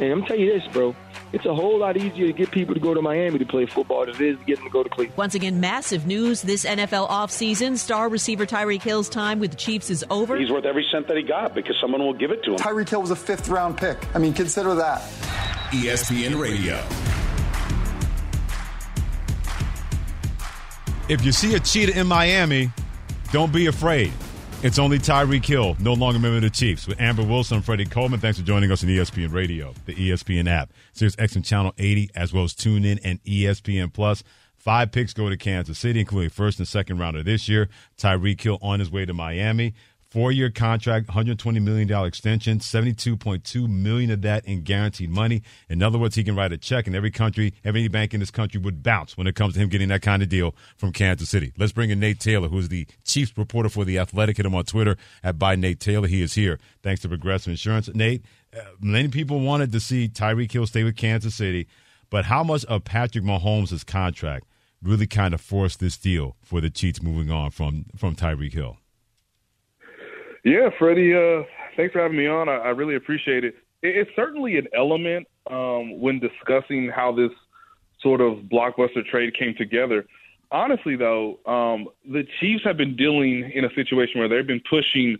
And I'm telling you this, bro. It's a whole lot easier to get people to go to Miami to play football than it is to get them to go to Cleveland. Once again, massive news this NFL offseason. Star receiver Tyreek Hill's time with the Chiefs is over. He's worth every cent that he got because someone will give it to him. Tyreek Hill was a fifth round pick. I mean, consider that. ESPN Radio. If you see a cheetah in Miami, don't be afraid. It's only Tyreek Hill, no longer member of the Chiefs. With Amber Wilson and Freddie Coleman, thanks for joining us on ESPN Radio, the ESPN app, Sirius XM Channel 80, as well as TuneIn and ESPN Plus. Five picks go to Kansas City, including first and second rounder this year. Tyreek Hill on his way to Miami. Four year contract, $120 million extension, 72.2 million of that in guaranteed money. In other words, he can write a check and every country, every bank in this country would bounce when it comes to him getting that kind of deal from Kansas City. Let's bring in Nate Taylor, who is the Chiefs reporter for The Athletic. Hit him on Twitter at by Nate Taylor. He is here thanks to Progressive Insurance. Nate, uh, many people wanted to see Tyreek Hill stay with Kansas City, but how much of Patrick Mahomes' contract really kind of forced this deal for the Chiefs moving on from, from Tyreek Hill? Yeah, Freddie, uh, thanks for having me on. I, I really appreciate it. it. It's certainly an element um, when discussing how this sort of blockbuster trade came together. Honestly, though, um, the Chiefs have been dealing in a situation where they've been pushing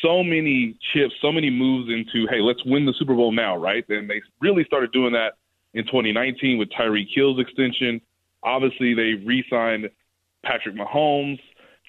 so many chips, so many moves into, hey, let's win the Super Bowl now, right? And they really started doing that in 2019 with Tyreek Hill's extension. Obviously, they re signed Patrick Mahomes,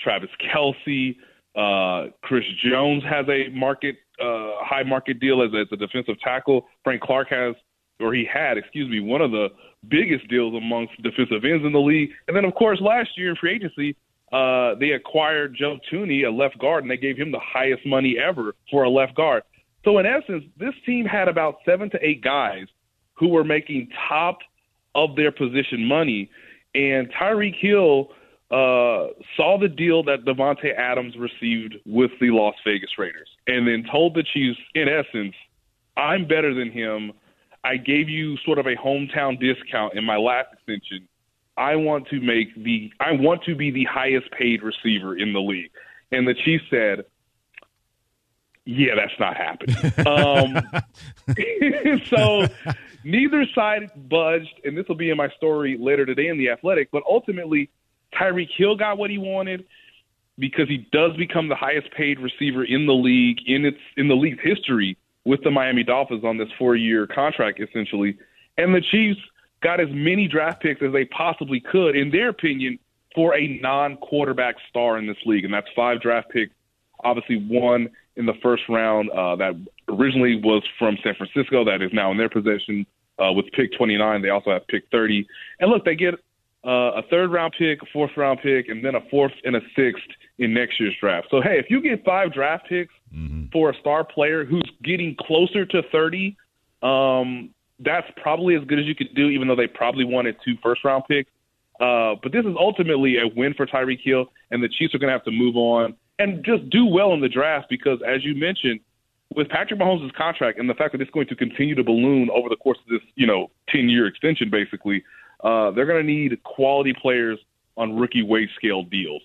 Travis Kelce. Uh, Chris Jones has a market uh, high market deal as, as a defensive tackle. Frank Clark has, or he had, excuse me, one of the biggest deals amongst defensive ends in the league. And then, of course, last year in free agency, uh, they acquired Joe Thuney, a left guard, and they gave him the highest money ever for a left guard. So, in essence, this team had about seven to eight guys who were making top of their position money. And Tyreek Hill uh, saw the deal that Davante Adams received with the Las Vegas Raiders, and then told the Chiefs, in essence, "I'm better than him. I gave you sort of a hometown discount in my last extension. I want to make the I want to be the highest paid receiver in the league." And the Chiefs said, "Yeah, that's not happening." um, so neither side budged, and this will be in my story later today in the Athletic. But ultimately Tyreek Hill got what he wanted because he does become the highest paid receiver in the league in its in the league's history with the Miami Dolphins on this four year contract essentially. And the Chiefs got as many draft picks as they possibly could, in their opinion, for a non quarterback star in this league. And that's five draft picks. Obviously one in the first round uh, that originally was from San Francisco that is now in their possession uh, with pick 29. They also have pick 30. And look, they get uh, a third round pick, a fourth round pick, and then a fourth and a sixth in next year's draft. So, hey, if you get five draft picks mm-hmm. for a star player who's getting closer to 30, um, that's probably as good as you could do, even though they probably wanted two first round picks. Uh, but this is ultimately a win for Tyreek Hill, and the Chiefs are going to have to move on and just do well in the draft because, as you mentioned, with Patrick Mahomes' contract and the fact that it's going to continue to balloon over the course of this, you know, 10 year extension, basically, uh, they're going to need quality players on rookie wage scale deals.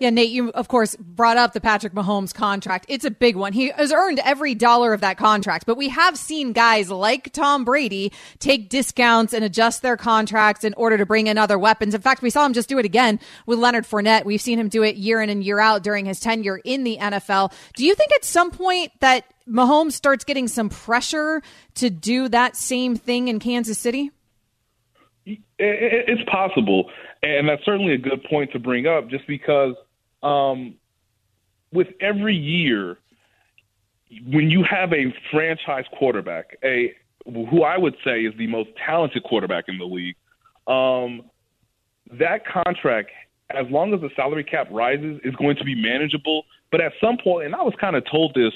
Yeah, Nate, you of course brought up the Patrick Mahomes contract. It's a big one. He has earned every dollar of that contract, but we have seen guys like Tom Brady take discounts and adjust their contracts in order to bring in other weapons. In fact, we saw him just do it again with Leonard Fournette. We've seen him do it year in and year out during his tenure in the NFL. Do you think at some point that Mahomes starts getting some pressure to do that same thing in Kansas City? It's possible, and that's certainly a good point to bring up. Just because um, with every year, when you have a franchise quarterback, a who I would say is the most talented quarterback in the league, um, that contract, as long as the salary cap rises, is going to be manageable. But at some point, and I was kind of told this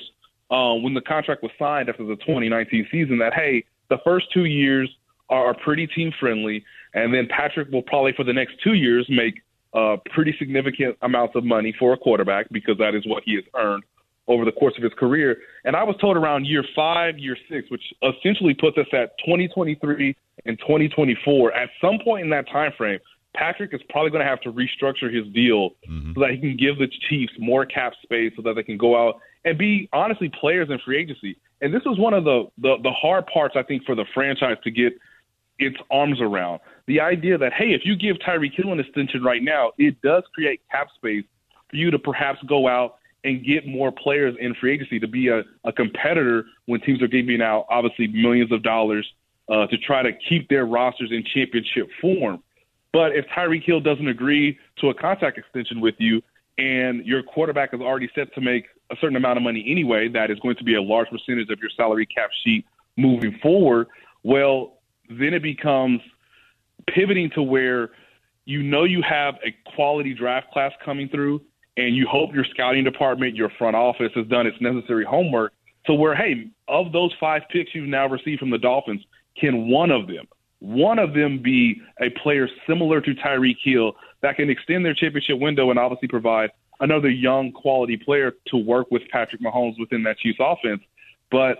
uh, when the contract was signed after the 2019 season, that hey, the first two years are pretty team friendly, and then Patrick will probably for the next two years make uh, pretty significant amounts of money for a quarterback because that is what he has earned over the course of his career. And I was told around year five, year six, which essentially puts us at 2023 and 2024. At some point in that time frame, Patrick is probably going to have to restructure his deal mm-hmm. so that he can give the Chiefs more cap space so that they can go out and be honestly players in free agency. And this was one of the, the, the hard parts, I think, for the franchise to get its arms around. The idea that, hey, if you give Tyreek Hill an extension right now, it does create cap space for you to perhaps go out and get more players in free agency to be a, a competitor when teams are giving out, obviously, millions of dollars uh, to try to keep their rosters in championship form. But if Tyreek Hill doesn't agree to a contract extension with you, and your quarterback is already set to make a certain amount of money anyway, that is going to be a large percentage of your salary cap sheet moving forward, well, then it becomes pivoting to where you know you have a quality draft class coming through, and you hope your scouting department, your front office has done its necessary homework to where, hey, of those five picks you've now received from the Dolphins, can one of them, one of them be a player similar to Tyreek Hill that can extend their championship window and obviously provide another young quality player to work with Patrick Mahomes within that Chiefs offense. But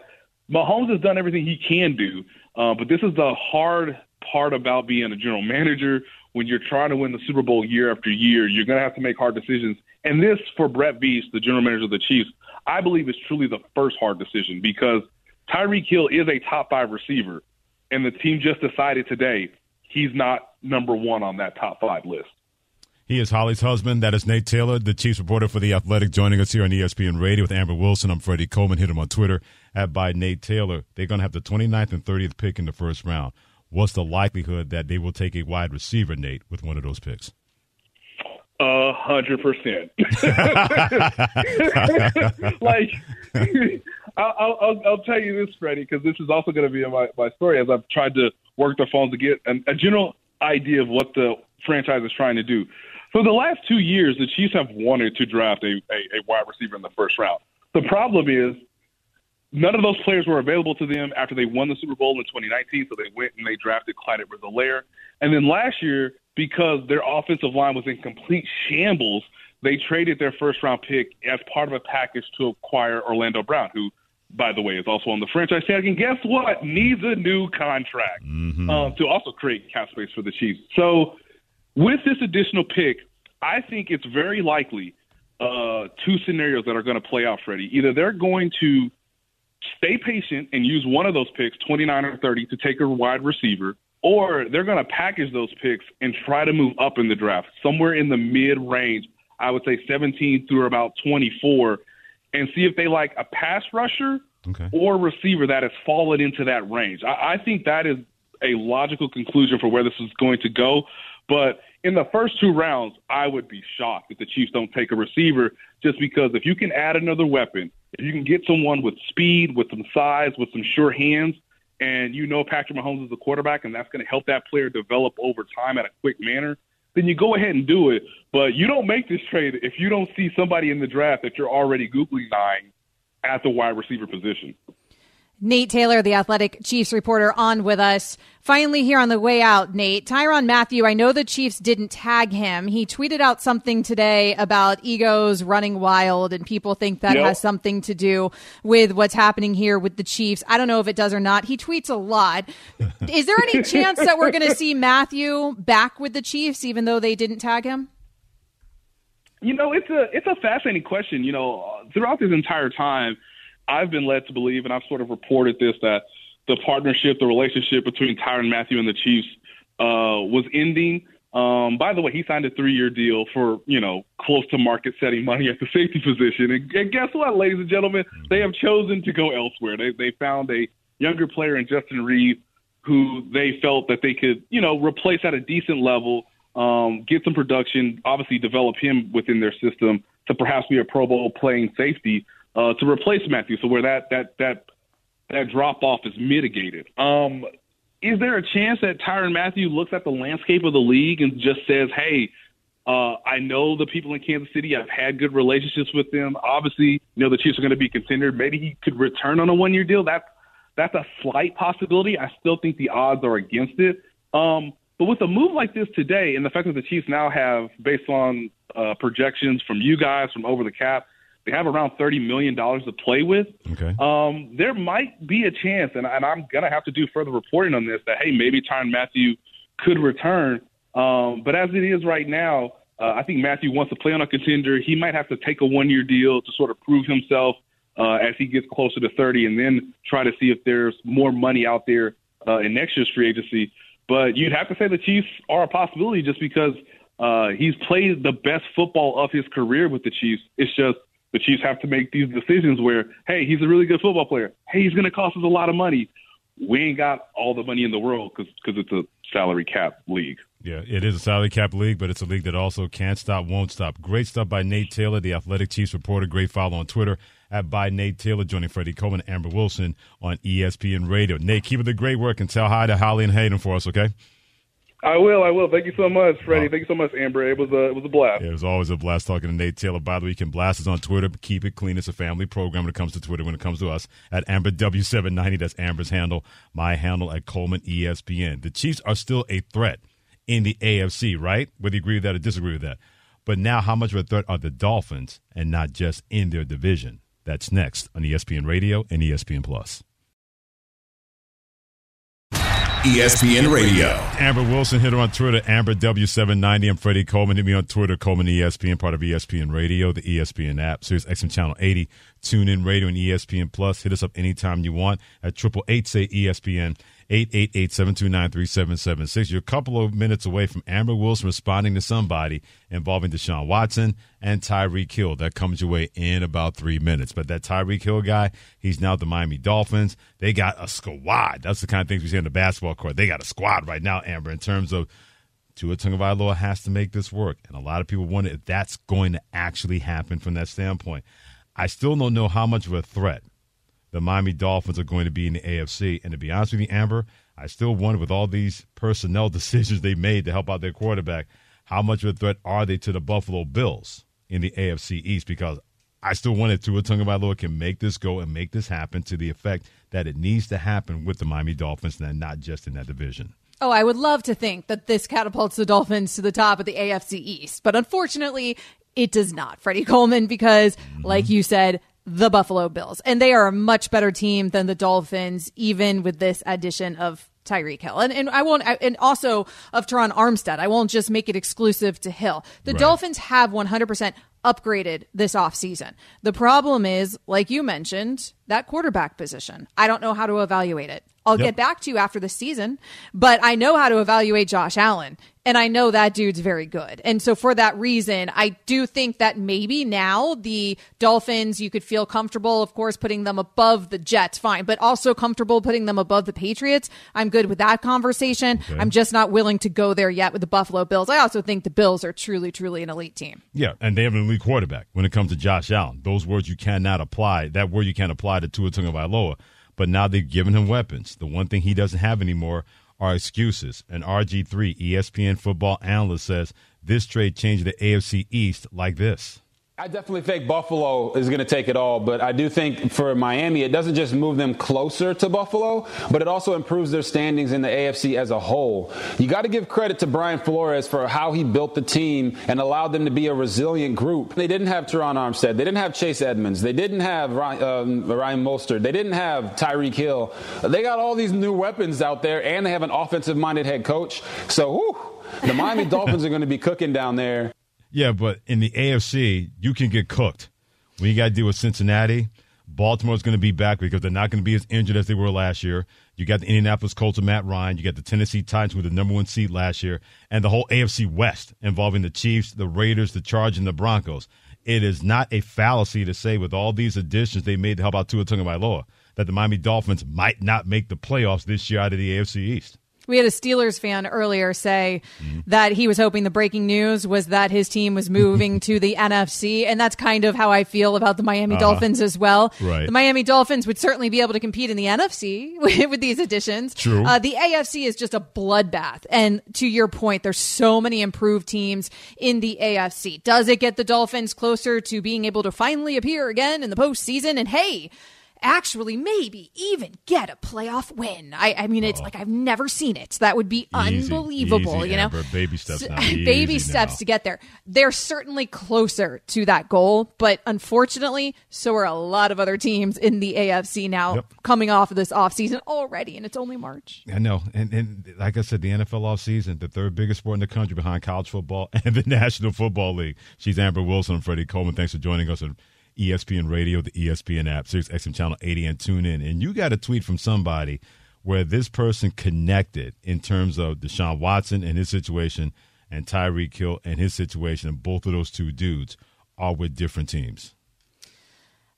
Mahomes has done everything he can do. Uh, but this is the hard part about being a general manager. When you're trying to win the Super Bowl year after year, you're going to have to make hard decisions. And this, for Brett Veach, the general manager of the Chiefs, I believe is truly the first hard decision because Tyreek Hill is a top five receiver, and the team just decided today he's not number one on that top five list. He is Holly's husband. That is Nate Taylor, the Chiefs reporter for The Athletic, joining us here on ESPN Radio with Amber Wilson. I'm Freddie Coleman. Hit him on Twitter by Nate Taylor. They're going to have the 29th and 30th pick in the first round. What's the likelihood that they will take a wide receiver, Nate, with one of those picks? A hundred percent. Like, I'll, I'll, I'll tell you this, Freddie, because this is also going to be my, my story as I've tried to work the phones to get an, a general idea of what the franchise is trying to do. For the last two years, the Chiefs have wanted to draft a, a, a wide receiver in the first round. The problem is none of those players were available to them after they won the Super Bowl in 2019, so they went and they drafted Clyde Edwards-Helaire. And then last year, because their offensive line was in complete shambles, they traded their first round pick as part of a package to acquire Orlando Brown, who, by the way, is also on the franchise tag. And guess what? Needs a new contract Mm-hmm. um, to also create cap space for the Chiefs. So with this additional pick, I think it's very likely uh, two scenarios that are going to play out, Freddie. Either they're going to stay patient and use one of those picks, 29 or 30, to take a wide receiver, or they're going to package those picks and try to move up in the draft, somewhere in the mid range. I would say 17 through about 24, and see if they like a pass rusher Okay. or receiver that has fallen into that range. I, I think that is a logical conclusion for where this is going to go. But in the first two rounds, I would be shocked if the Chiefs don't take a receiver just because if you can add another weapon, if you can get someone with speed, with some size, with some sure hands, and you know Patrick Mahomes is the quarterback and that's going to help that player develop over time at a quick manner, then you go ahead and do it. But you don't make this trade if you don't see somebody in the draft that you're already googling eyeing at the wide receiver position. Nate Taylor, the Athletic Chiefs reporter, on with us. Finally, here on the way out, Nate, Tyrann Mathieu, I know the Chiefs didn't tag him. He tweeted out something today about egos running wild, and people think that Yep. has something to do with what's happening here with the Chiefs. I don't know if it does or not. He tweets a lot. Is there any chance that we're going to see Mathieu back with the Chiefs, even though they didn't tag him? You know, it's a it's a fascinating question. You know, throughout this entire time, I've been led to believe, and I've sort of reported this that the partnership, the relationship between Tyrann Mathieu and the Chiefs uh, was ending. Um, by the way, he signed a three-year deal for you know close to market-setting money at the safety position, and, and guess what, ladies and gentlemen, they have chosen to go elsewhere. They they found a younger player in Justin Reid who they felt that they could you know replace at a decent level um, get some production, obviously develop him within their system to perhaps be a Pro Bowl playing safety uh, to replace Mathieu, so where that that that that drop off is mitigated. Um, is there a chance that Tyrann Mathieu looks at the landscape of the league and just says, "Hey, uh, I know the people in Kansas City. I've had good relationships with them. Obviously, you know the Chiefs are going to be considered. Maybe he could return on a one-year deal. That's that's a slight possibility. I still think the odds are against it. Um, but with a move like this today, and the fact that the Chiefs now have, based on uh, projections from you guys from over the cap, they have around thirty million dollars to play with. Okay. Um, there might be a chance, and, and I'm gonna have to do further reporting on this. That hey, maybe Tyrann Mathieu could return. Um, but as it is right now, uh, I think Mathieu wants to play on a contender. He might have to take a one-year deal to sort of prove himself uh, as he gets closer to 30, and then try to see if there's more money out there uh, in next year's free agency. But you'd have to say the Chiefs are a possibility just because uh, he's played the best football of his career with the Chiefs. It's just the Chiefs have to make these decisions where, hey, he's a really good football player. Hey, he's going to cost us a lot of money. We ain't got all the money in the world because it's a salary cap league. Yeah, it is a salary cap league, but it's a league that also can't stop, won't stop. Great stuff by Nate Taylor, the Athletic Chiefs reporter. Great follow on Twitter at by Nate Taylor, joining Freddie Coleman and Amber Wilson on ESPN Radio. Nate, keep up the great work and tell hi to Holly and Hayden for us, okay? I will. I will. Thank you so much, Freddie. Thank you so much, Amber. It was a it was a blast. It was always a blast talking to Nate Taylor. By the way, you can blast us on Twitter. Keep it clean. It's a family program when it comes to Twitter. When it comes to us, at Amber W seven ninety. That's Amber's handle. My handle at Coleman ESPN. The Chiefs are still a threat in the AFC, right? Whether you agree with that or disagree with that. But now, how much of a threat are the Dolphins, and not just in their division? That's next on ESPN Radio and ESPN Plus. ESPN Radio. Amber Wilson, hit her on Twitter, Amber W790. I'm Freddie Coleman. Hit me on Twitter, Coleman ESPN, part of ESPN Radio, the ESPN app, Sirius XM Channel 80, Tune in Radio, and ESPN Plus. Hit us up anytime you want at triple eight say ESPN. 888-729-3776. You're a couple of minutes away from Amber Wilson responding to somebody involving Deshaun Watson and Tyreek Hill. That comes your way in about three minutes. But that Tyreek Hill guy, he's now the Miami Dolphins. They got a squad. That's the kind of things we see on the basketball court. They got a squad right now, Amber, in terms of Tua Tagovailoa has to make this work. And a lot of people wonder if that's going to actually happen from that standpoint. I still don't know how much of a threat the Miami Dolphins are going to be in the AFC. And to be honest with you, Amber, I still wonder with all these personnel decisions they made to help out their quarterback, how much of a threat are they to the Buffalo Bills in the AFC East? Because I still wonder if Tua Tagovailoa can make this go and make this happen to the effect that it needs to happen with the Miami Dolphins and not just in that division. Oh, I would love to think that this catapults the Dolphins to the top of the AFC East, but unfortunately, it does not, Freddie Coleman, because, mm-hmm. like you said, the Buffalo Bills. And they are a much better team than the Dolphins, even with this addition of Tyreek Hill. And, and I won't, and also of Terron Armstead. I won't just make it exclusive to Hill. The right. Dolphins have 100% upgraded this offseason. The problem is, like you mentioned, that quarterback position. I don't know how to evaluate it. I'll yep. get back to you after the season, but I know how to evaluate Josh Allen. And I know that dude's very good. And so for that reason, I do think that maybe now the Dolphins, you could feel comfortable, of course, putting them above the Jets, fine, but also comfortable putting them above the Patriots. I'm good with that conversation. Okay. I'm just not willing to go there yet with the Buffalo Bills. I also think the Bills are truly, truly an elite team. Yeah. And they have an elite quarterback when it comes to Josh Allen. Those words you cannot apply. That word you can't apply to Tua Tagovailoa but now they've given him weapons. The one thing he doesn't have anymore are excuses. And RG3, ESPN football analyst, says this trade changed the AFC East like this. I definitely think Buffalo is going to take it all, but I do think for Miami, it doesn't just move them closer to Buffalo, but it also improves their standings in the AFC as a whole. You got to give credit to Brian Flores for how he built the team and allowed them to be a resilient group. They didn't have Terron Armstead, they didn't have Chase Edmonds, they didn't have Ryan, um, Ryan Mostert, they didn't have Tyreek Hill. They got all these new weapons out there, and they have an offensive-minded head coach. So, whew, the Miami Dolphins are going to be cooking down there. Yeah, but in the AFC, you can get cooked. When you got to deal with Cincinnati, Baltimore's going to be back because they're not going to be as injured as they were last year. You got the Indianapolis Colts of Matt Ryan. You got the Tennessee Titans with the number one seed last year, and the whole AFC West involving the Chiefs, the Raiders, the Chargers, and the Broncos. It is not a fallacy to say with all these additions they made to help out Tua Tagovailoa that the Miami Dolphins might not make the playoffs this year out of the AFC East. We had a Steelers fan earlier say that he was hoping the breaking news was that his team was moving to the NFC, and that's kind of how I feel about the Miami uh Dolphins as well. Right. The Miami Dolphins would certainly be able to compete in the NFC with, with these additions. True. Uh, the AFC is just a bloodbath, and to your point, there's so many improved teams in the AFC. Does it get the Dolphins closer to being able to finally appear again in the postseason? And hey actually maybe even get a playoff win. I, I mean, it's oh. like I've never seen it. That would be easy, unbelievable, easy, you know? Amber, baby steps now. baby steps now. to get there. They're certainly closer to that goal, but unfortunately, so are a lot of other teams in the AFC now yep. coming off of this offseason already, and it's only March. I know. And, and like I said, the NFL offseason, the third biggest sport in the country behind college football and the National Football League. She's Amber Wilson and Freddie Coleman. Thanks for joining us. And ESPN Radio, the ESPN app, Sirius XM Channel 80, and tune in. And you got a tweet from somebody where this person connected in terms of Deshaun Watson and his situation and Tyreek Hill and his situation, and both of those two dudes are with different teams.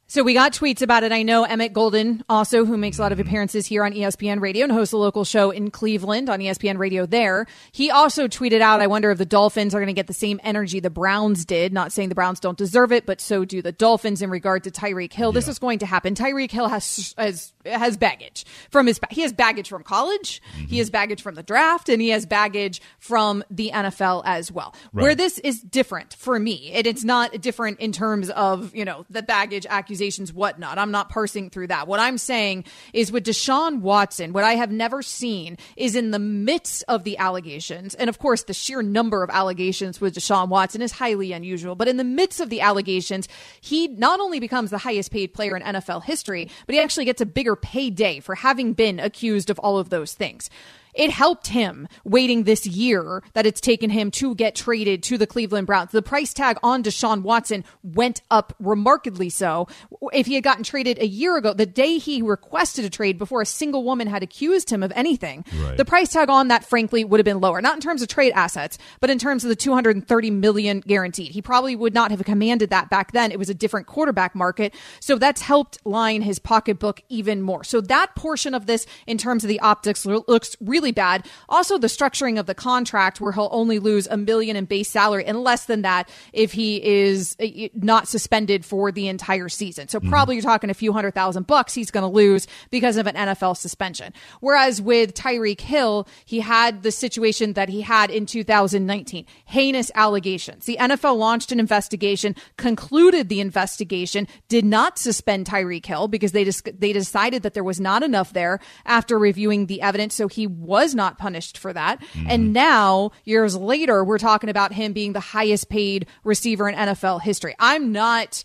So we got tweets about it. I know Emmett Golden, also who makes a lot of appearances here on ESPN Radio and hosts a local show in Cleveland on ESPN Radio. There, he also tweeted out, "I wonder if the Dolphins are going to get the same energy the Browns did. Not saying the Browns don't deserve it, but so do the Dolphins in regard to Tyreek Hill. Yeah. This is going to happen. Tyreek Hill has has has baggage from his he has baggage from college, mm-hmm. he has baggage from the draft, and he has baggage from the NFL as well. Right. Where this is different for me, and it's not different in terms of you know the baggage accusation." Accusations, whatnot. I'm not parsing through that. What I'm saying is with Deshaun Watson, what I have never seen is in the midst of the allegations, and of course, the sheer number of allegations with Deshaun Watson is highly unusual, but in the midst of the allegations, he not only becomes the highest paid player in NFL history, but he actually gets a bigger payday for having been accused of all of those things it helped him waiting this year that it's taken him to get traded to the Cleveland Browns. The price tag on Deshaun Watson went up remarkably so. If he had gotten traded a year ago, the day he requested a trade before a single woman had accused him of anything, right. the price tag on that frankly would have been lower. Not in terms of trade assets, but in terms of the 230 million guaranteed. He probably would not have commanded that back then. It was a different quarterback market. So that's helped line his pocketbook even more. So that portion of this in terms of the optics looks really really bad. Also, the structuring of the contract where he'll only lose a million in base salary and less than that if he is uh, not suspended for the entire season. So mm-hmm. probably you're talking a few hundred thousand bucks he's going to lose because of an NFL suspension. Whereas with Tyreek Hill, he had the situation that he had in 2019, heinous allegations. The NFL launched an investigation, concluded the investigation, did not suspend Tyreek Hill because they dis- they decided that there was not enough there after reviewing the evidence. So he was not punished for that. Mm-hmm. And now, years later, we're talking about him being the highest paid receiver in NFL history. I'm not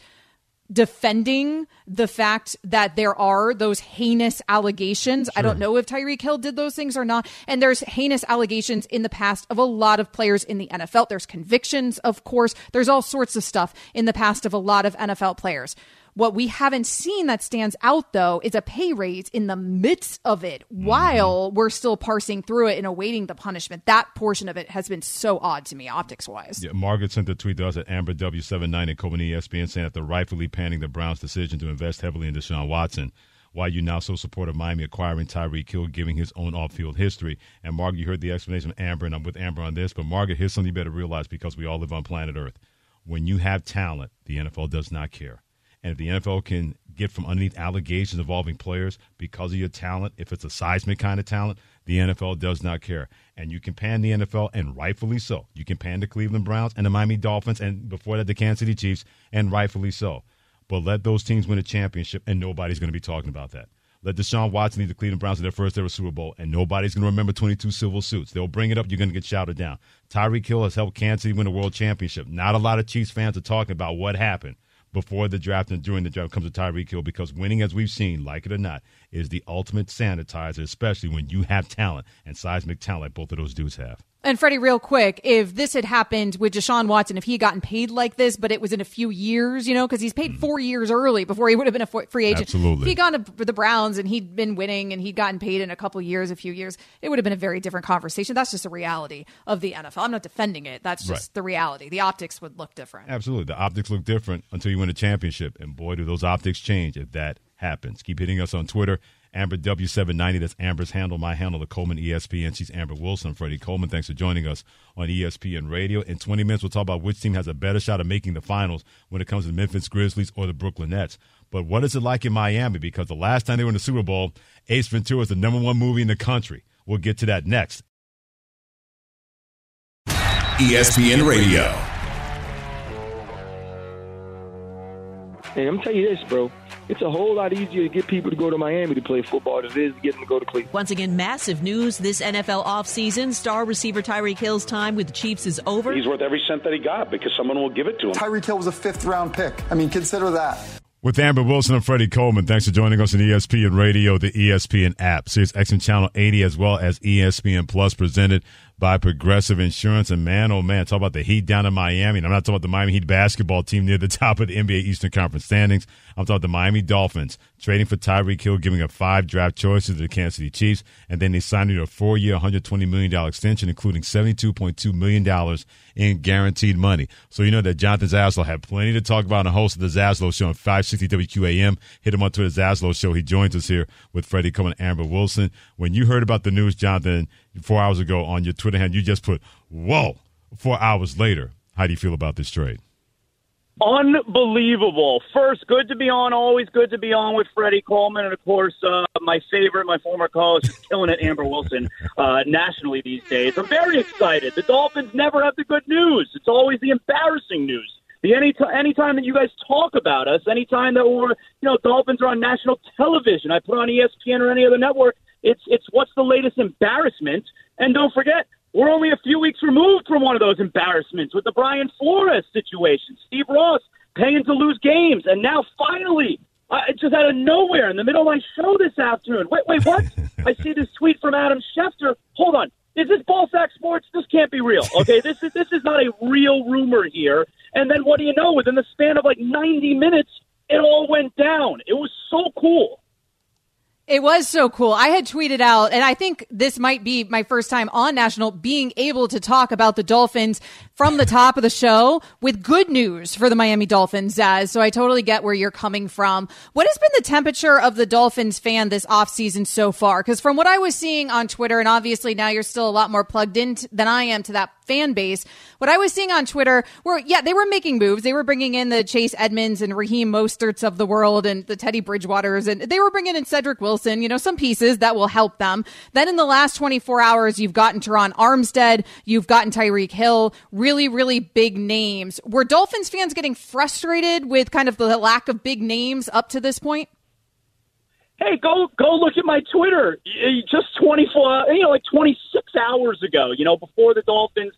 defending the fact that there are those heinous allegations. Sure. I don't know if Tyreek Hill did those things or not. And there's heinous allegations in the past of a lot of players in the NFL. There's convictions, of course. There's all sorts of stuff in the past of a lot of NFL players. What we haven't seen that stands out though is a pay raise in the midst of it mm-hmm. while we're still parsing through it and awaiting the punishment. That portion of it has been so odd to me optics wise. Yeah, Margaret sent the tweet to us at Amber W79 and Coleman ESPN saying after rightfully panning the Browns' decision to invest heavily in Deshaun Watson. Why you now so supportive of Miami acquiring Tyreek Hill, giving his own off-field history. And Margaret, you heard the explanation of Amber, and I'm with Amber on this. But Margaret, here's something you better realize because we all live on planet Earth. When you have talent, the NFL does not care. And if the NFL can get from underneath allegations involving players because of your talent, if it's a seismic kind of talent, the NFL does not care. And you can pan the NFL, and rightfully so. You can pan the Cleveland Browns and the Miami Dolphins, and before that, the Kansas City Chiefs, and rightfully so. But let those teams win a championship, and nobody's going to be talking about that. Let Deshaun Watson lead the Cleveland Browns in their first ever Super Bowl, and nobody's going to remember 22 civil suits. They'll bring it up. You're going to get shouted down. Tyreek Hill has helped Kansas City win a world championship. Not a lot of Chiefs fans are talking about what happened before the draft and during the draft comes to Tyreek Hill because winning, as we've seen, like it or not, is the ultimate sanitizer, especially when you have talent and seismic talent both of those dudes have. And Freddie, real quick, if this had happened with Deshaun Watson, if he had gotten paid like this, but it was in a few years, you know, because he's paid mm. four years early before he would have been a free agent. Absolutely. If he'd gone to the Browns and he'd been winning and he'd gotten paid in a couple years, a few years, it would have been a very different conversation. That's just a reality of the NFL. I'm not defending it. That's just right. the reality. The optics would look different. Absolutely. The optics look different until you win a championship. And boy, do those optics change if that happens. Keep hitting us on Twitter Amber W790. That's Amber's handle, my handle, the Coleman ESPN. She's Amber Wilson. Freddie Coleman, thanks for joining us on ESPN Radio. In 20 minutes, we'll talk about which team has a better shot of making the finals when it comes to the Memphis Grizzlies or the Brooklyn Nets. But what is it like in Miami? Because the last time they were in the Super Bowl, Ace Ventura was the number one movie in the country. We'll get to that next. ESPN Radio. Hey, I'm telling you this, bro it's a whole lot easier to get people to go to Miami to play football than it is to get them to go to Cleveland. Once again, massive news this NFL offseason. Star receiver Tyreek Hill's time with the Chiefs is over. He's worth every cent that he got because someone will give it to him. Tyreek Hill was a fifth round pick. I mean, consider that. With Amber Wilson and Freddie Coleman, thanks for joining us on ESPN Radio, the ESPN app, Sirius XM Channel 80, as well as ESPN Plus, presented by Progressive Insurance. And man, oh man, talk about the Heat down in Miami. And I'm not talking about the Miami Heat basketball team near the top of the NBA Eastern Conference standings. I'm talking about the Miami Dolphins trading for Tyreek Hill, giving up five draft choices to the Kansas City Chiefs. And then they signed him a four year, $120 million extension, including $72.2 million in guaranteed money. So you know that Jonathan Zaslow had plenty to talk about on the host of the Zaslow Show on 560 WQAM. Hit him on Twitter, Zaslow Show. He joins us here with Freddie Coleman and Amber Wilson. When you heard about the news, Jonathan, four hours ago on your Twitter hand, you just put, whoa, four hours later. How do you feel about this trade? Unbelievable. First, good to be on. Always good to be on with Freddie Coleman. And, of course, uh, my favorite, my former co host, killing it, Amber Wilson, uh, nationally these days. I'm very excited. The Dolphins never have the good news, it's always the embarrassing news. The any anytime that you guys talk about us, anytime that we're you know Dolphins are on national television, I put on ESPN or any other network. It's it's what's the latest embarrassment, and don't forget we're only a few weeks removed from one of those embarrassments with the Brian Flores situation. Steve Ross paying to lose games, and now finally, uh, just out of nowhere in the middle of my show this afternoon. Wait, wait, what? I see this tweet from Adam Schefter. Hold on, is this Ballsack Sports? This can't be real. Okay, this is this is not a real rumor here. And then what do you know? Within the span of like 90 minutes, it all went down. It was so cool. It was so cool. I had tweeted out, and I think this might be my first time on national being able to talk about the Dolphins from the top of the show with good news for the Miami Dolphins, Zaz. So I totally get where you're coming from. What has been the temperature of the Dolphins fan this offseason so far? Because from what I was seeing on Twitter, and obviously now you're still a lot more plugged in than I am to that fan base, what I was seeing on Twitter were, yeah, they were making moves. They were bringing in the Chase Edmonds and Raheem Mosterts of the world and the Teddy Bridgewaters, and they were bringing in Cedric Wilson, you know, some pieces that will help them. Then in the last 24 hours, you've gotten Terron Armstead, you've gotten Tyreek Hill, really, really big names. Were Dolphins fans getting frustrated with kind of the lack of big names up to this point? Hey, go go look at my Twitter. Just 24, you know, like 26 hours ago, you know, before the Dolphins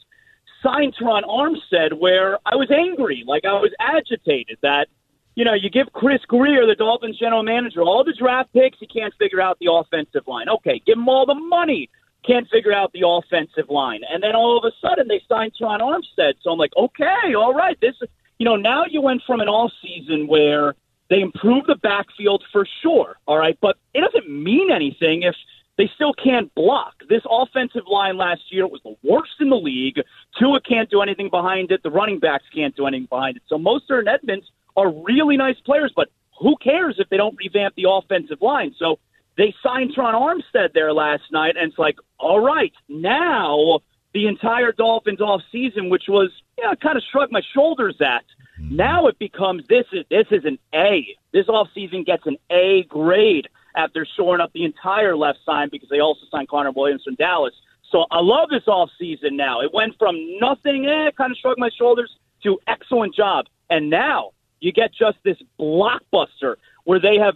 signed Terron Armstead, where I was angry, like I was agitated that, you know, you give Chris Grier, the Dolphins general manager, all the draft picks, he can't figure out the offensive line. Okay, give him all the money, can't figure out the offensive line. And then all of a sudden they signed Terron Armstead. So I'm like, okay, all right, this is, you know, now you went from an all season where – they improved the backfield for sure, all right, but it doesn't mean anything if they still can't block. This offensive line last year was the worst in the league. Tua can't do anything behind it. The running backs can't do anything behind it. So Mostert and Edmonds are really nice players, but who cares if they don't revamp the offensive line? So they signed Terron Armstead there last night, and it's like, all right, now the entire Dolphins off season, which was, yeah, I kind of shrugged my shoulders at – now it becomes this is this is an A. This offseason gets an A grade after shoring up the entire left side because they also signed Connor Williams from Dallas. So I love this offseason now. It went from nothing, eh, kind of shrugged my shoulders, to excellent job. And now you get just this blockbuster where they have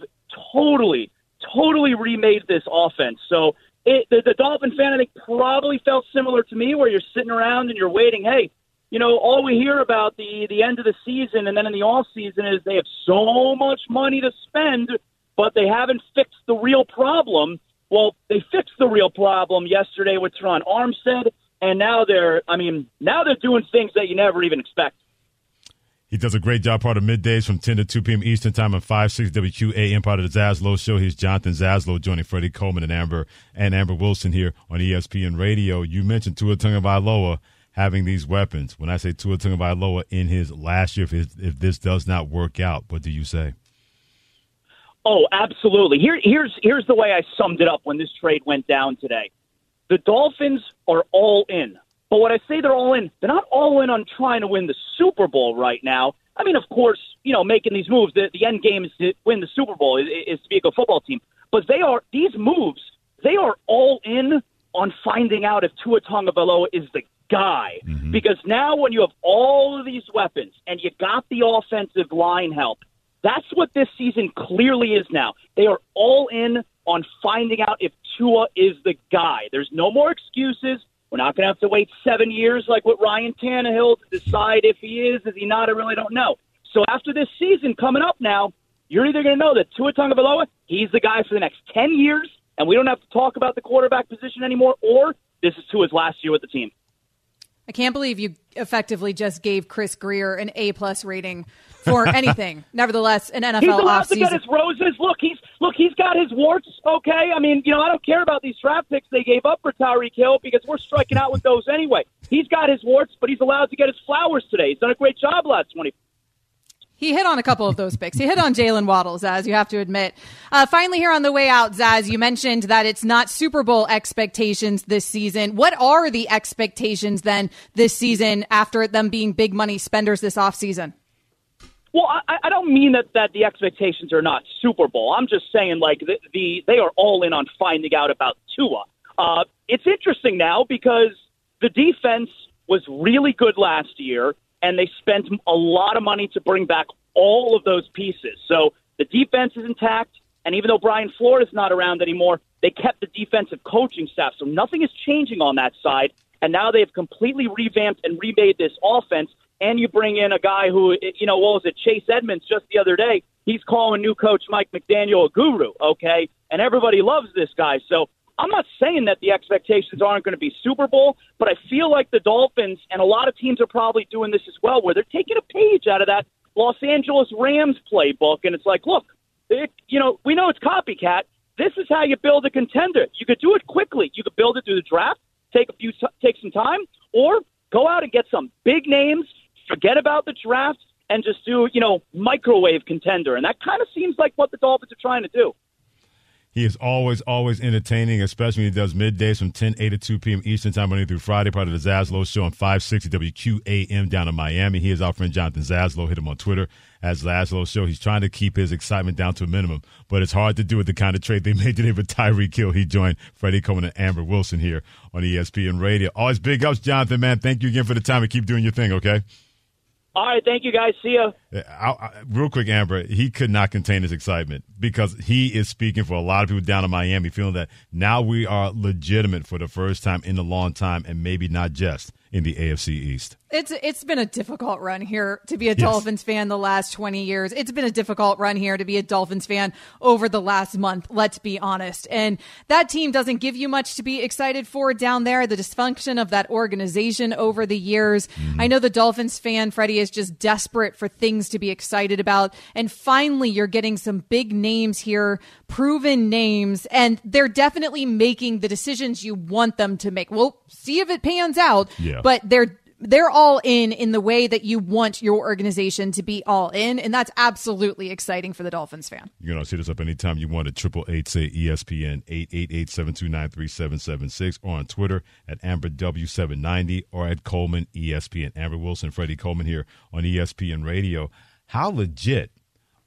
totally, totally remade this offense. So it, the, the Dolphin fan, I think, probably felt similar to me, where you're sitting around and you're waiting. Hey, you know, all we hear about the the end of the season and then in the off season is they have so much money to spend, but they haven't fixed the real problem. Well, they fixed the real problem yesterday with Terron Armstead, and now they're, I mean, now they're doing things that you never even expect. He does a great job part of middays from 10 to 2 p.m. Eastern Time on 560 WQAM, part of the Zaslow Show. He's Jonathan Zaslow joining Freddie Coleman and Amber and Amber Wilson here on ESPN Radio. You mentioned Tua Tagovailoa having these weapons. When I say Tua Tagovailoa in his last year, if, if this does not work out, what do you say? Oh, absolutely. Here, here's here's the way I summed it up when this trade went down today. The Dolphins are all in, but when I say they're all in, they're not all in on trying to win the Super Bowl right now. I mean, of course, you know, making these moves, the, the end game is to win the Super Bowl, is, is to be a good football team. But they are these moves, they are all in on finding out if Tua Tagovailoa is the guy. Mm-hmm. Because now, when you have all of these weapons and you got the offensive line help, that's what this season clearly is now. They are all in on finding out if Tua is the guy. There's no more excuses. We're not going to have to wait seven years like with Ryan Tannehill to decide if he is, is he not. I really don't know. So after this season coming up now, you're either going to know that Tua Tagovailoa, he's the guy for the next 10 years, and we don't have to talk about the quarterback position anymore, or this is his last year with the team. I can't believe you effectively just gave Chris Grier an A plus rating for anything. Nevertheless, an NFL he's allowed offseason. to get his roses. Look, he's look, he's got his warts. Okay, I mean, you know, I don't care about these draft picks they gave up for Tyreek Hill because we're striking out with those anyway. He's got his warts, but he's allowed to get his flowers today. He's done a great job last twenty. He hit on a couple of those picks. He hit on Jaylen Waddles, as you have to admit. Uh, finally, here on the way out, Zaz, you mentioned that it's not Super Bowl expectations this season. What are the expectations then this season after them being big money spenders this offseason? Well, I, I don't mean that, that the expectations are not Super Bowl. I'm just saying, like, the, the they are all in on finding out about Tua. Uh, it's interesting now because the defense was really good last year and they spent a lot of money to bring back all of those pieces. So the defense is intact, and even though Brian Flores is not around anymore, they kept the defensive coaching staff. So nothing is changing on that side, and now they've completely revamped and remade this offense. And you bring in a guy who, you know, what was it, Chase Edmonds just the other day? He's calling new coach Mike McDaniel a guru, okay? And everybody loves this guy. So I'm not saying that the expectations aren't going to be Super Bowl, but I feel like the Dolphins and a lot of teams are probably doing this as well, where they're taking a page out of that Los Angeles Rams playbook, and it's like, look, it, you know, we know it's copycat. This is how you build a contender. You could do it quickly. You could build it through the draft, take a few, take some time, or go out and get some big names. Forget about the draft and just do, you know, microwave contender. And that kind of seems like what the Dolphins are trying to do. He is always, always entertaining, especially when he does middays from 10, 8 to 2 p.m. Eastern Time, Monday through Friday, part of the Zaslow Show on 560 WQAM down in Miami. He is our friend Jonathan Zaslow. Hit him on Twitter as Zaslow Show. He's trying to keep his excitement down to a minimum, but it's hard to do with the kind of trade they made today with Tyreek Hill. He joined Freddie Coleman and Amber Wilson here on ESPN Radio. Always big ups, Jonathan, man. Thank you again for the time and keep doing your thing, okay? All right, thank you guys. See ya. I, I, real quick, Amber, he could not contain his excitement because he is speaking for a lot of people down in Miami, feeling that now we are legitimate for the first time in a long time, and maybe not just in the AFC East. It's it's been a difficult run here to be a yes. Dolphins fan the last 20 years. It's been a difficult run here to be a Dolphins fan over the last month, let's be honest. And that team doesn't give you much to be excited for down there. The dysfunction of that organization over the years. Mm-hmm. I know the Dolphins fan Freddie is just desperate for things to be excited about and finally you're getting some big names here, proven names, and they're definitely making the decisions you want them to make. We'll see if it pans out. Yeah. But they're they're all in in the way that you want your organization to be all in, and that's absolutely exciting for the Dolphins fan. You can also hit us up anytime you want at triple eight say ESPN eight eight eight seven two nine three seven seven six or on Twitter at Amber W seven ninety or at Coleman ESPN. Amber Wilson, Freddie Coleman here on ESPN Radio. How legit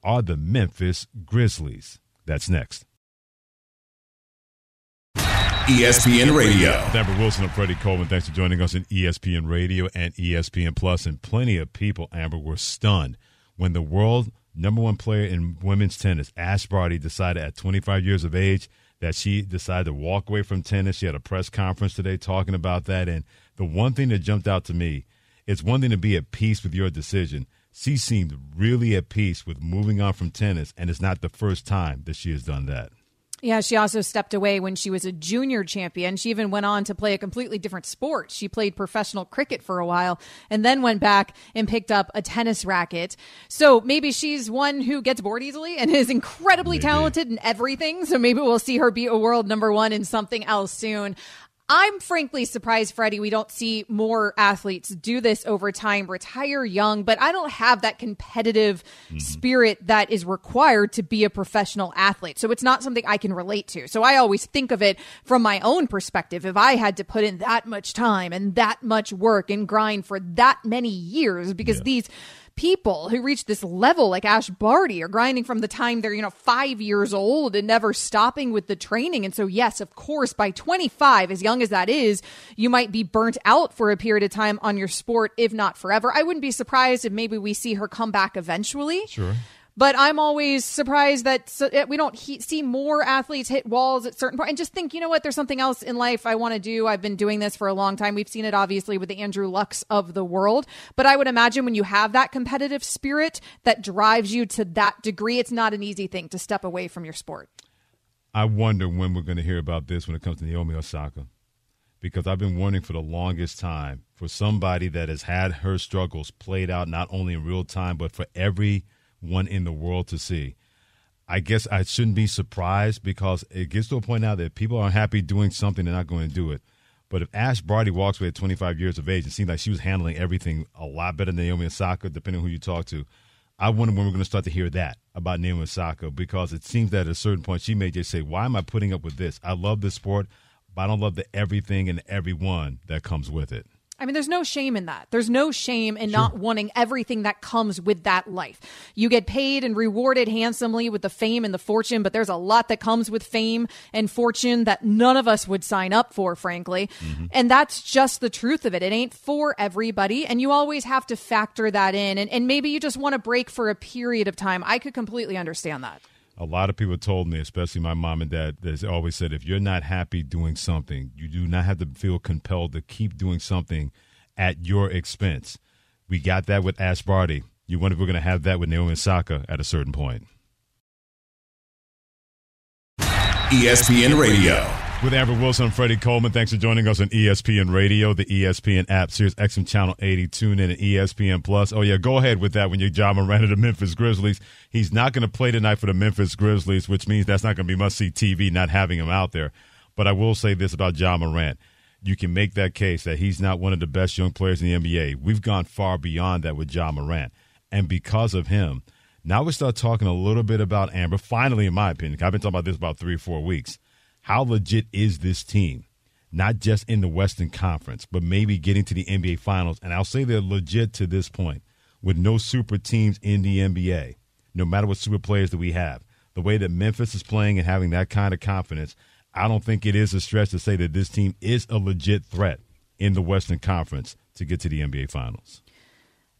are the Memphis Grizzlies? That's next. ESPN Radio. Amber Wilson and Freddie Coleman, thanks for joining us in ESPN Radio and ESPN Plus. And plenty of people, Amber, were stunned when the world number one player in women's tennis, Ash Barty, decided at 25 years of age that she decided to walk away from tennis. She had a press conference today talking about that. And the one thing that jumped out to me, it's one thing to be at peace with your decision. She seemed really at peace with moving on from tennis, and it's not the first time that she has done that. Yeah, she also stepped away when she was a junior champion. She even went on to play a completely different sport. She played professional cricket for a while and then went back and picked up a tennis racket. So maybe she's one who gets bored easily and is incredibly maybe. talented in everything. So maybe we'll see her be a world number one in something else soon. I'm frankly surprised, Freddie, we don't see more athletes do this over time, retire young, but I don't have that competitive mm-hmm. spirit that is required to be a professional athlete. So it's not something I can relate to. So I always think of it from my own perspective. If I had to put in that much time and that much work and grind for that many years, because yeah. these people who reach this level like Ash Barty are grinding from the time they're, you know, five years old and never stopping with the training. And so, yes, of course, by 25, as young as that is, you might be burnt out for a period of time on your sport, if not forever. I wouldn't be surprised if maybe we see her come back eventually. Sure. But I'm always surprised that eh, we don't he- see more athletes hit walls at certain point and just think, you know what, there's something else in life I want to do. I've been doing this for a long time. We've seen it obviously with the Andrew Lucks of the world. But I would imagine when you have that competitive spirit that drives you to that degree, it's not an easy thing to step away from your sport. I wonder when we're going to hear about this when it comes to Naomi Osaka. because I've been warning for the longest time for somebody that has had her struggles played out not only in real time, but for everyone in the world to see. I guess I shouldn't be surprised because it gets to a point now that people aren't happy doing something, they're not going to do it. But if Ash Barty walks away at 25 years of age, it seems like she was handling everything a lot better than Naomi Osaka, depending on who you talk to. I wonder when we're going to start to hear that about Naomi Osaka because it seems that at a certain point she may just say, "Why am I putting up with this? I love this sport, but I don't love the everything and everyone that comes with it." I mean, there's no shame in that. There's no shame in sure. not wanting everything that comes with that life. You get paid and rewarded handsomely with the fame and the fortune, but there's a lot that comes with fame and fortune that none of us would sign up for, frankly. Mm-hmm. And that's just the truth of it. It ain't for everybody. And you always have to factor that in. And, and maybe you just want to break for a period of time. I could completely understand that a lot of people told me, especially my mom and dad, they always said, if you're not happy doing something, you do not have to feel compelled to keep doing something at your expense. We got that with Ash Barty. You wonder if we're going to have that with Naomi Osaka at a certain point. ESPN Radio. With Amber Wilson and Freddie Coleman, thanks for joining us on ESPN Radio, the ESPN app, Sirius XM Channel 80, tune in at ESPN Plus. Oh yeah, go ahead with that when you're Ja Morant of the Memphis Grizzlies. He's not going to play tonight for the Memphis Grizzlies, which means that's not going to be must-see TV, not having him out there. But I will say this about Ja Morant. You can make that case that he's not one of the best young players in the NBA. We've gone far beyond that with Ja Morant. And because of him, now we start talking a little bit about Amber. Finally, in my opinion, I've been talking about this about three or four weeks how legit is this team? Not just in the Western Conference, but maybe getting to the NBA Finals. And I'll say they're legit to this point with no super teams in the NBA, no matter what super players that we have. The way that Memphis is playing and having that kind of confidence, I don't think it is a stretch to say that this team is a legit threat in the Western Conference to get to the NBA Finals.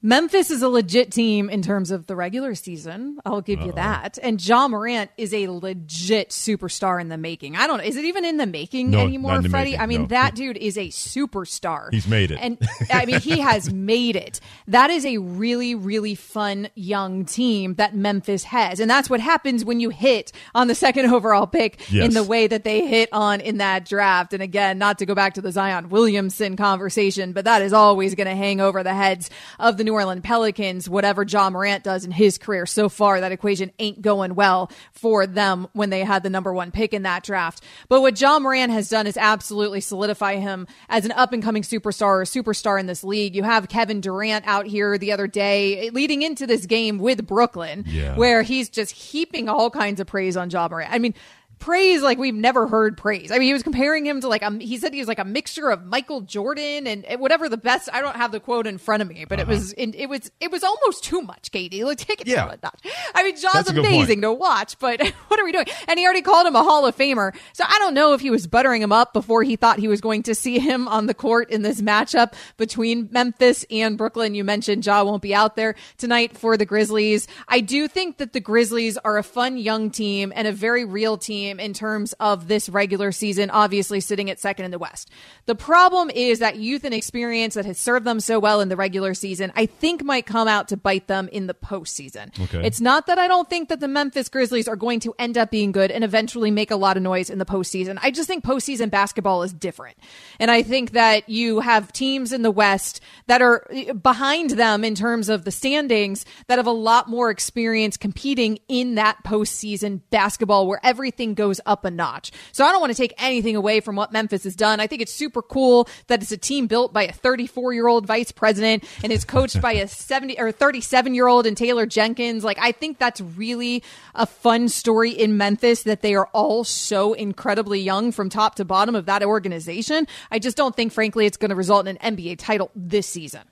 Memphis is a legit team in terms of the regular season. I'll give Uh-oh. you that. And Ja Morant is a legit superstar in the making. I don't know. Is it even in the making no, anymore, Freddie? Making, I mean, no. that dude is a superstar. He's made it. And I mean, he has made it. That is a really, really fun young team that Memphis has. And that's what happens when you hit on the second overall pick yes. in the way that they hit on in that draft. And again, not to go back to the Zion Williamson conversation, but that is always going to hang over the heads of the New Orleans Pelicans, whatever Ja Morant does in his career so far, that equation ain't going well for them when they had the number one pick in that draft. But what Ja Morant has done is absolutely solidify him as an up and coming superstar or superstar in this league. You have Kevin Durant out here the other day leading into this game with Brooklyn, yeah. where he's just heaping all kinds of praise on John Morant. I mean, praise like we've never heard praise. I mean, he was comparing him to like a, he said he was like a mixture of Michael Jordan and whatever the best. I don't have the quote in front of me, but uh-huh. it was it, it was it was almost too much, KD. Like take it yeah. down a notch. I mean, John's amazing to watch, but what are we doing? And he already called him a Hall of Famer, so I don't know if he was buttering him up before he thought he was going to see him on the court in this matchup between Memphis and Brooklyn. You mentioned Ja won't be out there tonight for the Grizzlies. I do think that the Grizzlies are a fun young team and a very real team team in terms of this regular season, obviously sitting at second in the West. The problem is that youth and experience that has served them so well in the regular season, I think might come out to bite them in the postseason. Okay. It's not that I don't think that the Memphis Grizzlies are going to end up being good and eventually make a lot of noise in the postseason. I just think postseason basketball is different. And I think that you have teams in the West that are behind them in terms of the standings that have a lot more experience competing in that postseason basketball where everything goes up a notch. So I don't want to take anything away from what Memphis has done. I think it's super cool that it's a team built by a 34 year old vice president and is coached by a 70 or 37 year old and Taylor Jenkins. Like, I think that's really a fun story in Memphis that they are all so incredibly young from top to bottom of that organization. I just don't think, frankly, it's going to result in an NBA title this season.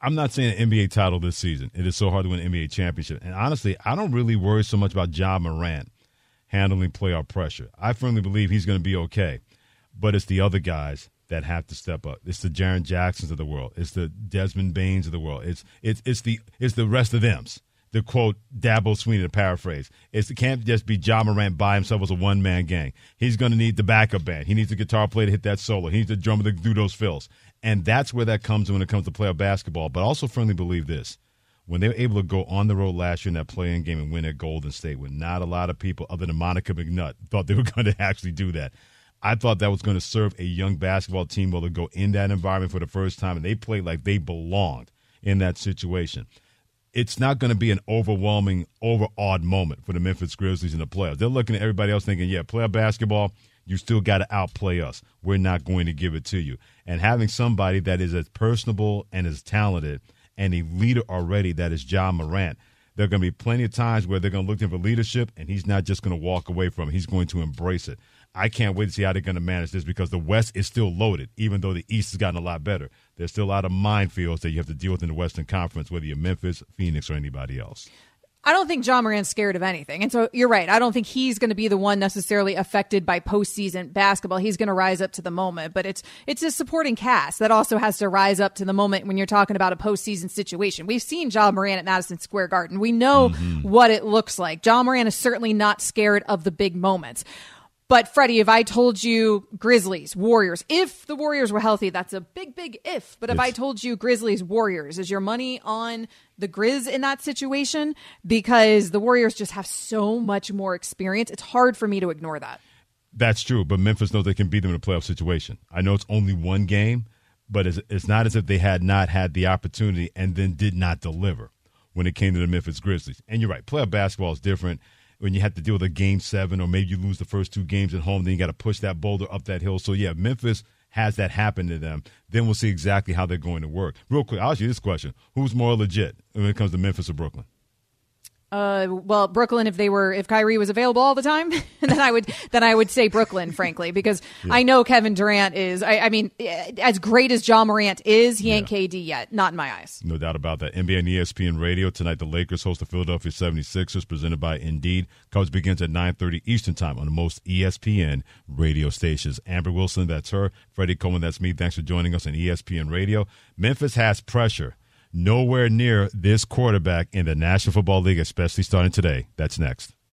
I'm not saying an NBA title this season. It is so hard to win an NBA championship. And honestly, I don't really worry so much about Ja Morant handling playoff pressure. I firmly believe he's going to be okay, but it's the other guys that have to step up. It's the Jaren Jacksons of the world. It's the Desmond Banes of the world. It's it's it's the it's the rest of them's. The quote Dabo Swinney to paraphrase. It's, it can't just be Ja Morant by himself as a one man gang. He's going to need the backup band. He needs a guitar player to hit that solo. He needs a drummer to do those fills. And that's where that comes when it comes to playoff basketball. But I also firmly believe this when they were able to go on the road last year in that play-in game and win at Golden State, when not a lot of people other than Monica McNutt thought they were going to actually do that. I thought that was going to serve a young basketball team well to go in that environment for the first time, and they played like they belonged in that situation. It's not going to be an overwhelming, overawed moment for the Memphis Grizzlies in the playoffs. They're looking at everybody else thinking, yeah, playoff basketball, you still got to outplay us. We're not going to give it to you. And having somebody that is as personable and as talented and a leader already that is Ja Morant, there are going to be plenty of times where they're going to look to him for leadership, and he's not just going to walk away from it. He's going to embrace it. I can't wait to see how they're going to manage this because the West is still loaded, even though the East has gotten a lot better. There's still a lot of minefields that you have to deal with in the Western Conference, whether you're Memphis, Phoenix, or anybody else. I don't think Ja Morant's scared of anything. And so you're right. I don't think he's going to be the one necessarily affected by postseason basketball. He's going to rise up to the moment, but it's, it's a supporting cast that also has to rise up to the moment when you're talking about a postseason situation. We've seen Ja Morant at Madison Square Garden. We know mm-hmm. what it looks like. Ja Morant is certainly not scared of the big moments. But Freddie, if I told you Grizzlies, Warriors, if the Warriors were healthy, that's a big, big if. But if I told you Grizzlies, Warriors, is your money on the Grizz in that situation? Because the Warriors just have so much more experience. It's hard for me to ignore that. That's true, but Memphis knows they can beat them in a playoff situation. I know it's only one game, but it's, it's not as if they had not had the opportunity and then did not deliver when it came to the Memphis Grizzlies. And you're right, playoff basketball is different when you have to deal with a game seven, or maybe you lose the first two games at home, then you got to push that boulder up that hill. So yeah, Memphis has that happen to them, then we'll see exactly how they're going to work. Real quick, I'll ask you this question: Who's more legit when it comes to Memphis or Brooklyn? Uh, well, Brooklyn, if they were, if Kyrie was available all the time, then I would, then I would say Brooklyn, frankly, because yeah. I know Kevin Durant is, I, I, mean, as great as Ja Morant is, he yeah. ain't KD yet. Not in my eyes. No doubt about that. NBA and ESPN radio tonight, the Lakers host the Philadelphia 76ers presented by Indeed. Coverage begins at 9.30 Eastern time on the most ESPN radio stations. Amber Wilson, that's her. Freddie Coleman, that's me. Thanks for joining us on ESPN radio. Memphis has pressure nowhere near this quarterback in the National Football League, especially starting today. That's next.